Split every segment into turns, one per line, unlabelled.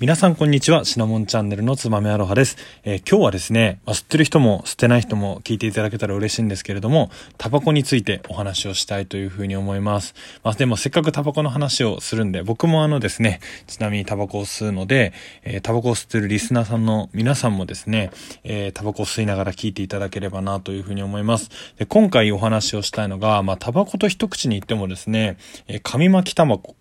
皆さんこんにちは。シナモンチャンネルのつまみアロハです。えー、今日はですね、まあ、吸ってる人も吸ってない人も聞いていただけたら嬉しいんですけれども、タバコについてお話をしたいというふうに思います。まあ、でもせっかくタバコの話をするんで、僕もあのですね、ちなみにタバコを吸うので、えー、タバコを吸ってるリスナーさんの皆さんもですね、えー、タバコを吸いながら聞いていただければなというふうに思います。で今回お話をしたいのが、まあ、タバコと一口に言ってもですね、えー、紙巻きタバコ。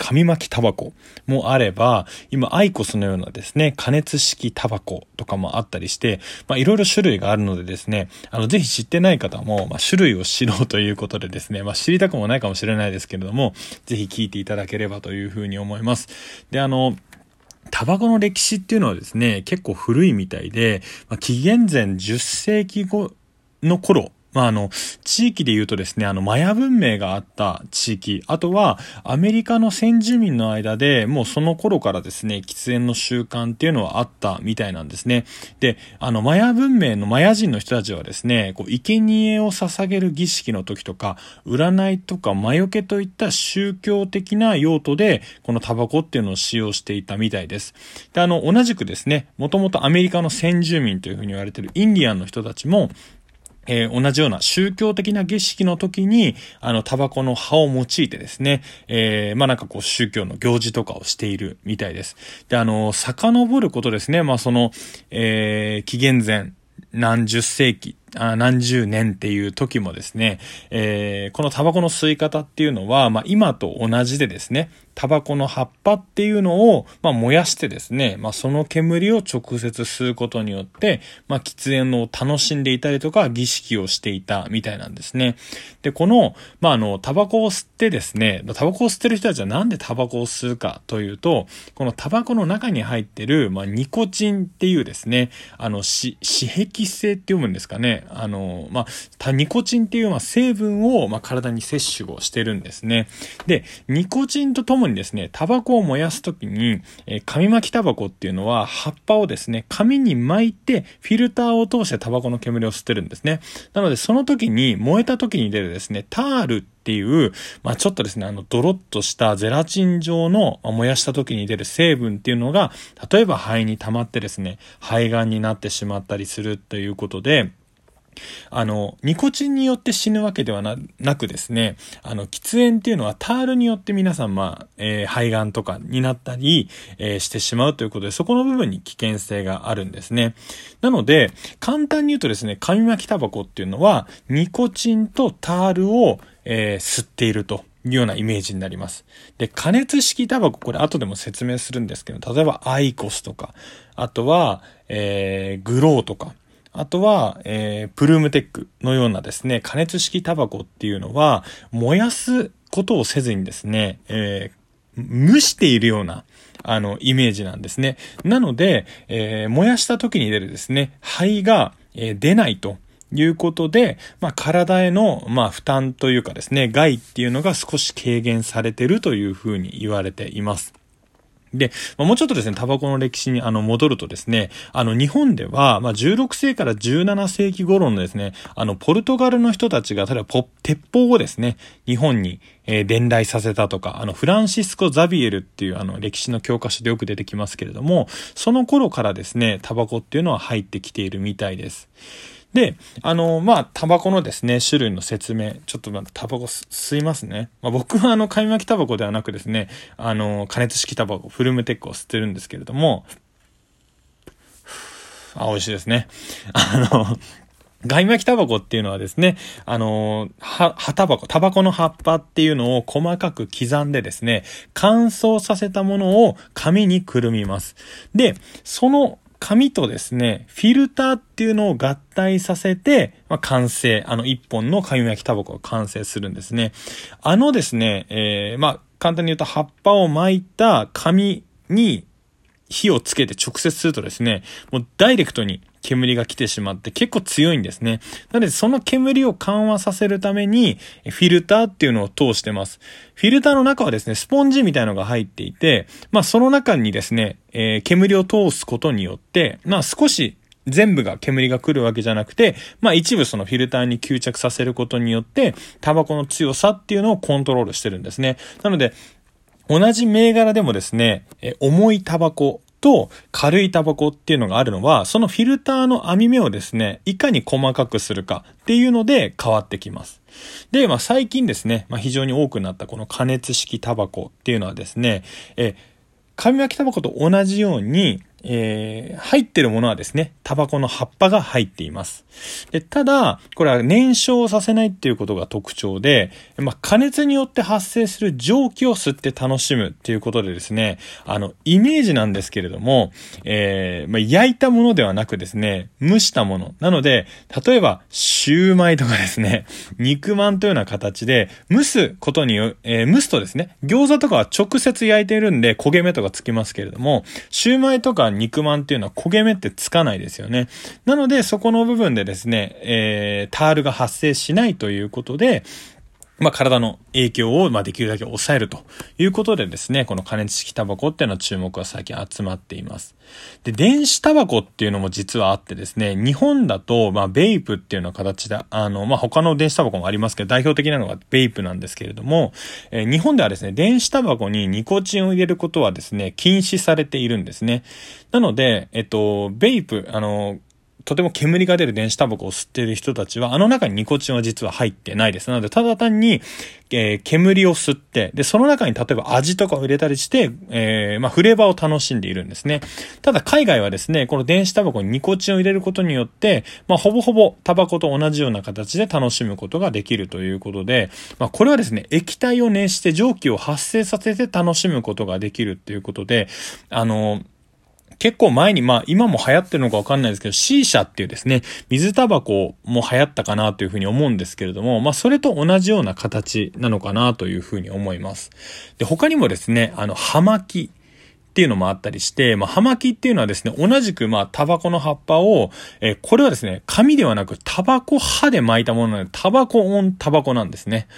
紙巻きタバコもあれば、今アイコスのようなですね、加熱式タバコとかもあったりして、まあいろいろ種類があるのでですね、あの、ぜひ知ってない方も、まあ種類を知ろうということでですね、まあ知りたくもないかもしれないですけれども、ぜひ聞いていただければというふうに思います。で、あの、タバコの歴史っていうのはですね、結構古いみたいで、まあ、紀元前10世紀後の頃まあ、あの、地域で言うとですね、あの、マヤ文明があった地域、あとは、アメリカの先住民の間で、もうその頃からですね、喫煙の習慣っていうのはあったみたいなんですね。で、あの、マヤ文明のマヤ人の人たちはですね、こう、生贄を捧げる儀式の時とか、占いとか魔除けといった宗教的な用途で、このタバコっていうのを使用していたみたいです。で、あの、同じくですね、もともとアメリカの先住民というふうに言われているインディアンの人たちも、えー、同じような宗教的な儀式の時に、あの、タバコの葉を用いてですね、えー、まあなんかこう宗教の行事とかをしているみたいです。で、あの、遡ることですね、まあその、えー、紀元前何十世紀何十年っていう時もですね、えー、このタバコの吸い方っていうのは、まあ、今と同じでですね、タバコの葉っぱっていうのを、まあ、燃やしてですね、まあ、その煙を直接吸うことによって、まあ、喫煙を楽しんでいたりとか、儀式をしていたみたいなんですね。で、この、まあ、あの、タバコを吸ってですね、タバコを吸ってる人たちはなんでタバコを吸うかというと、このタバコの中に入ってる、まあ、ニコチンっていうですね、あの、し、刺激性って読むんですかね。あの、まあ、ニコチンっていう、まあ、成分を、まあ、体に摂取をしてるんですね。で、ニコチンとともにですね、タバコを燃やすときに、えー、紙巻きタバコっていうのは、葉っぱをですね、紙に巻いて、フィルターを通してタバコの煙を吸ってるんですね。なので、その時に、燃えた時に出るですね、タールっていう、まあ、ちょっとですね、あの、ドロッとしたゼラチン状の、燃やした時に出る成分っていうのが、例えば肺に溜まってですね、肺がんになってしまったりするということで、あの、ニコチンによって死ぬわけではなくですね、あの、喫煙っていうのはタールによって皆さん、まあ、えー、肺がんとかになったり、えー、してしまうということで、そこの部分に危険性があるんですね。なので、簡単に言うとですね、紙巻きタバコっていうのは、ニコチンとタールを、えー、吸っていると。いうようなイメージになります。で、加熱式タバコ、これ後でも説明するんですけど、例えばアイコスとか、あとは、えー、グローとか、あとは、えー、プルームテックのようなですね、加熱式タバコっていうのは、燃やすことをせずにですね、えー、蒸しているような、あの、イメージなんですね。なので、えー、燃やした時に出るですね、灰が、えー、出ないと。いうことで、まあ、体への、まあ、負担というかですね、害っていうのが少し軽減されてるというふうに言われています。で、もうちょっとですね、タバコの歴史にあの戻るとですね、あの日本では、まあ、16世から17世紀頃のですね、あのポルトガルの人たちが、例えばポ鉄砲をですね、日本に、えー、伝来させたとか、あのフランシスコ・ザビエルっていうあの歴史の教科書でよく出てきますけれども、その頃からですね、タバコっていうのは入ってきているみたいです。で、あの、まあ、タバコのですね、種類の説明。ちょっとまだタバコ吸いますね。まあ、僕はあの、紙巻きタバコではなくですね、あの、加熱式タバコ、フルムテックを吸ってるんですけれども、あ、美味しいですね。あの、外巻きタバコっていうのはですね、あの、は、葉タバコ、タバコの葉っぱっていうのを細かく刻んでですね、乾燥させたものを紙にくるみます。で、その紙とですね、フィルターっていうのを合体させて、まあ、完成、あの一本の紙巻きタバコが完成するんですね。あのですね、えー、まあ、簡単に言うと葉っぱを巻いた紙に火をつけて直接するとですね、もうダイレクトに煙が来てしまって結構強いんですね。なのでその煙を緩和させるためにフィルターっていうのを通してます。フィルターの中はですね、スポンジみたいのが入っていて、まあその中にですね、えー、煙を通すことによって、まあ少し全部が煙が来るわけじゃなくて、まあ一部そのフィルターに吸着させることによって、タバコの強さっていうのをコントロールしてるんですね。なので、同じ銘柄でもですね、え重いタバコと軽いタバコっていうのがあるのは、そのフィルターの網目をですね、いかに細かくするかっていうので変わってきます。で、まあ最近ですね、まあ非常に多くなったこの加熱式タバコっていうのはですね、え、紙巻きタバコと同じように、えー、入ってるものはですね、タバコの葉っぱが入っています。で、ただ、これは燃焼させないっていうことが特徴で、まあ、加熱によって発生する蒸気を吸って楽しむっていうことでですね、あの、イメージなんですけれども、えー、まあ、焼いたものではなくですね、蒸したもの。なので、例えば、シューマイとかですね、肉まんというような形で、蒸すことによ、えー、蒸すとですね、餃子とかは直接焼いているんで焦げ目とかつきますけれども、シューマイとか肉まんっていうのは焦げ目ってつかないですよね。なので、そこの部分でですね、えー、タールが発生しないということで、まあ、体の影響を、ま、できるだけ抑えるということでですね、この加熱式タバコっていうのは注目が最近集まっています。で、電子タバコっていうのも実はあってですね、日本だと、ま、ベイプっていうような形で、あの、まあ、他の電子タバコもありますけど、代表的なのがベイプなんですけれども、えー、日本ではですね、電子タバコにニコチンを入れることはですね、禁止されているんですね。なので、えっと、ベイプ、あの、とても煙が出る電子タバコを吸っている人たちは、あの中にニコチンは実は入ってないです。なので、ただ単に、えー、煙を吸って、で、その中に例えば味とかを入れたりして、えー、まあ、フレーバーを楽しんでいるんですね。ただ、海外はですね、この電子タバコにニコチンを入れることによって、まあ、ほぼほぼタバコと同じような形で楽しむことができるということで、まあ、これはですね、液体を熱して蒸気を発生させて楽しむことができるっていうことで、あのー結構前に、まあ今も流行ってるのかわかんないですけど、C 社っていうですね、水タバコも流行ったかなというふうに思うんですけれども、まあそれと同じような形なのかなというふうに思います。で、他にもですね、あの、葉巻っていうのもあったりして、まあ、葉巻っていうのはですね、同じく、まあ、タバコの葉っぱを、えー、これはですね、紙ではなく、タバコ葉で巻いたものなので、タバコオンタバコなんですね。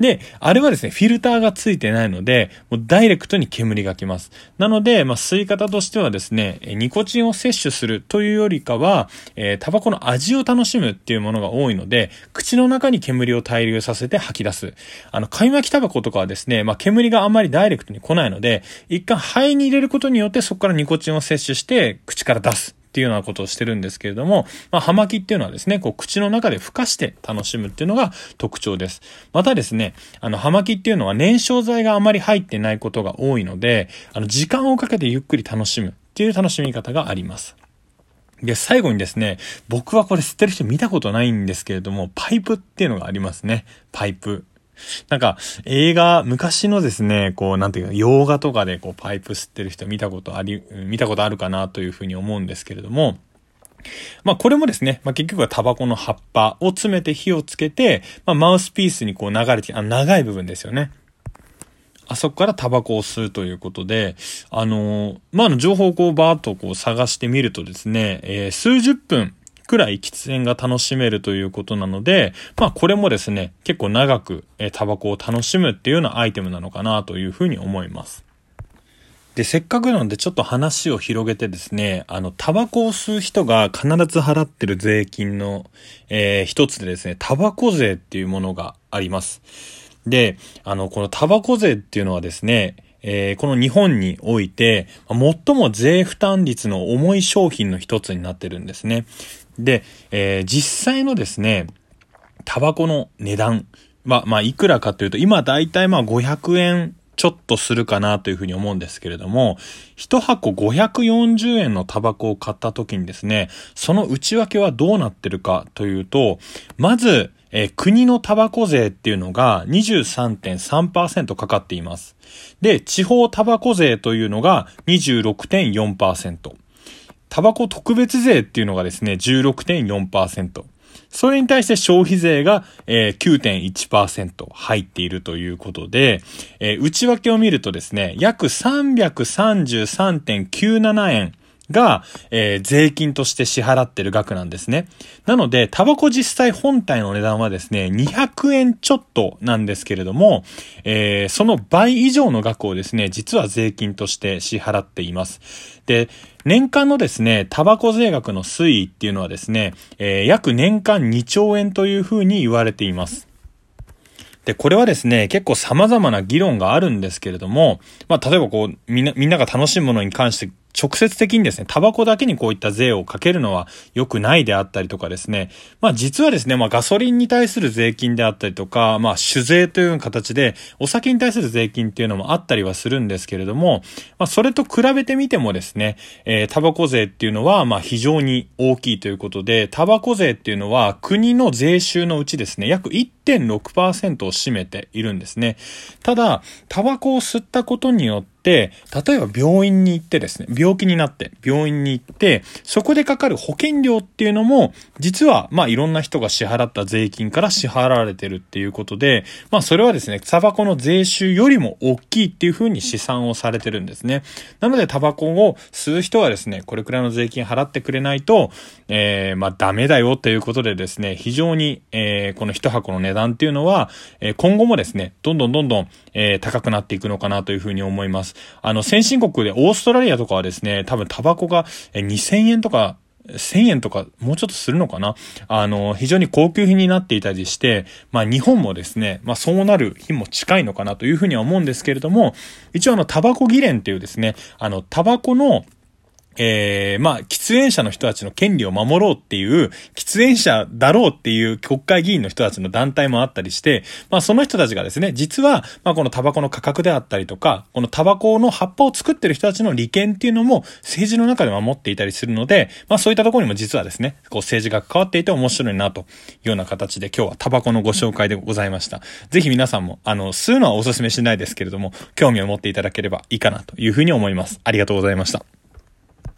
で、あれはですね、フィルターがついてないので、もうダイレクトに煙が来ます。なので、まあ、吸い方としてはですね、ニコチンを摂取するというよりかは、えー、タバコの味を楽しむっていうものが多いので、口の中に煙を滞留させて吐き出す。あの、紙巻きタバコとかはですね、まあ、煙があんまりダイレクトに来ないので、一回肺にれることによってそこからニコチンを摂取して口から出す。っていうようなことをしてるんですけれども、まあ、葉巻っていうのはですね、こう、口の中で孵化して楽しむっていうのが特徴です。またですね、あの、葉巻っていうのは燃焼剤があまり入ってないことが多いので、あの、時間をかけてゆっくり楽しむっていう楽しみ方があります。で、最後にですね、僕はこれ吸ってる人見たことないんですけれども、パイプっていうのがありますね。パイプ。なんか、映画、昔のですね、こう、なんていうか、洋画とかで、こう、パイプ吸ってる人見たことあり、見たことあるかなというふうに思うんですけれども、まあこれもですね、まあ結局はタバコの葉っぱを詰めて火をつけて、まあマウスピースにこう流れて、あ長い部分ですよね。あそこからタバコを吸うということで、あのー、まあの情報をこうバーッとこう探してみるとですね、えー、数十分くらい喫煙が楽しめるということなので、まあこれもですね、結構長く、えタバコを楽しむっていうようなアイテムなのかなというふうに思います。で、せっかくなのでちょっと話を広げてですね、あの、タバコを吸う人が必ず払ってる税金の、えー、一つでですね、タバコ税っていうものがあります。で、あの、このタバコ税っていうのはですね、えー、この日本において、最も税負担率の重い商品の一つになってるんですね。で、えー、実際のですね、タバコの値段は、まあ、いくらかというと、今だいたいまあ500円ちょっとするかなというふうに思うんですけれども、一箱540円のタバコを買った時にですね、その内訳はどうなってるかというと、まず、えー、国のタバコ税っていうのが23.3%かかっています。で、地方タバコ税というのが26.4%。タバコ特別税っていうのがですね、16.4%。それに対して消費税が、えー、9.1%入っているということで、えー、内訳を見るとですね、約333.97円が、えー、税金として支払ってる額なんですね。なので、タバコ実際本体の値段はですね、200円ちょっとなんですけれども、えー、その倍以上の額をですね、実は税金として支払っています。で、年間のですね、タバコ税額の推移っていうのはですね、えー、約年間2兆円というふうに言われています。で、これはですね、結構様々な議論があるんですけれども、まあ、例えばこう、みんな、みんなが楽しむものに関して直接的にですね、タバコだけにこういった税をかけるのは良くないであったりとかですね、まあ実はですね、まあガソリンに対する税金であったりとか、まあ酒税という形でお酒に対する税金っていうのもあったりはするんですけれども、まあそれと比べてみてもですね、えー、タバコ税っていうのはまあ非常に大きいということで、タバコ税っていうのは国の税収のうちですね、約1.6%を占めているんですね。ただ、タバコを吸ったことによって、例えば病院に行ってですね、病気になって病院に行って、そこでかかる保険料っていうのも、実は、まあいろんな人が支払った税金から支払われてるっていうことで、まあそれはですね、タバコの税収よりも大きいっていうふうに試算をされてるんですね。なのでタバコを吸う人はですね、これくらいの税金払ってくれないと、えー、まあダメだよということでですね、非常に、えー、この一箱の値段っていうのは、えー、今後もですね、どんどんどんどん、えー、高くなっていくのかなというふうに思います。。あの、先進国でオーストラリアとかはですね、多分タバコが2000円とか、1000円とかもうちょっとするのかな？あの、非常に高級品になっていたりして、まあ日本もですね、まあそうなる日も近いのかなというふうには思うんですけれども、一応あのタバコ議連っていうですね、あのタバコのえー、まあ、喫煙者の人たちの権利を守ろうっていう、喫煙者だろうっていう国会議員の人たちの団体もあったりして、まあ、その人たちがですね、実は、まあ、このタバコの価格であったりとか、このタバコの葉っぱを作ってる人たちの利権っていうのも政治の中で守っていたりするので、まあ、そういったところにも実はですね、こう政治が関わっていて面白いなというような形で今日はタバコのご紹介でございました。ぜひ皆さんも、あの、吸うのはお勧めしないですけれども、興味を持っていただければいいかなというふうに思います。ありがとうございました。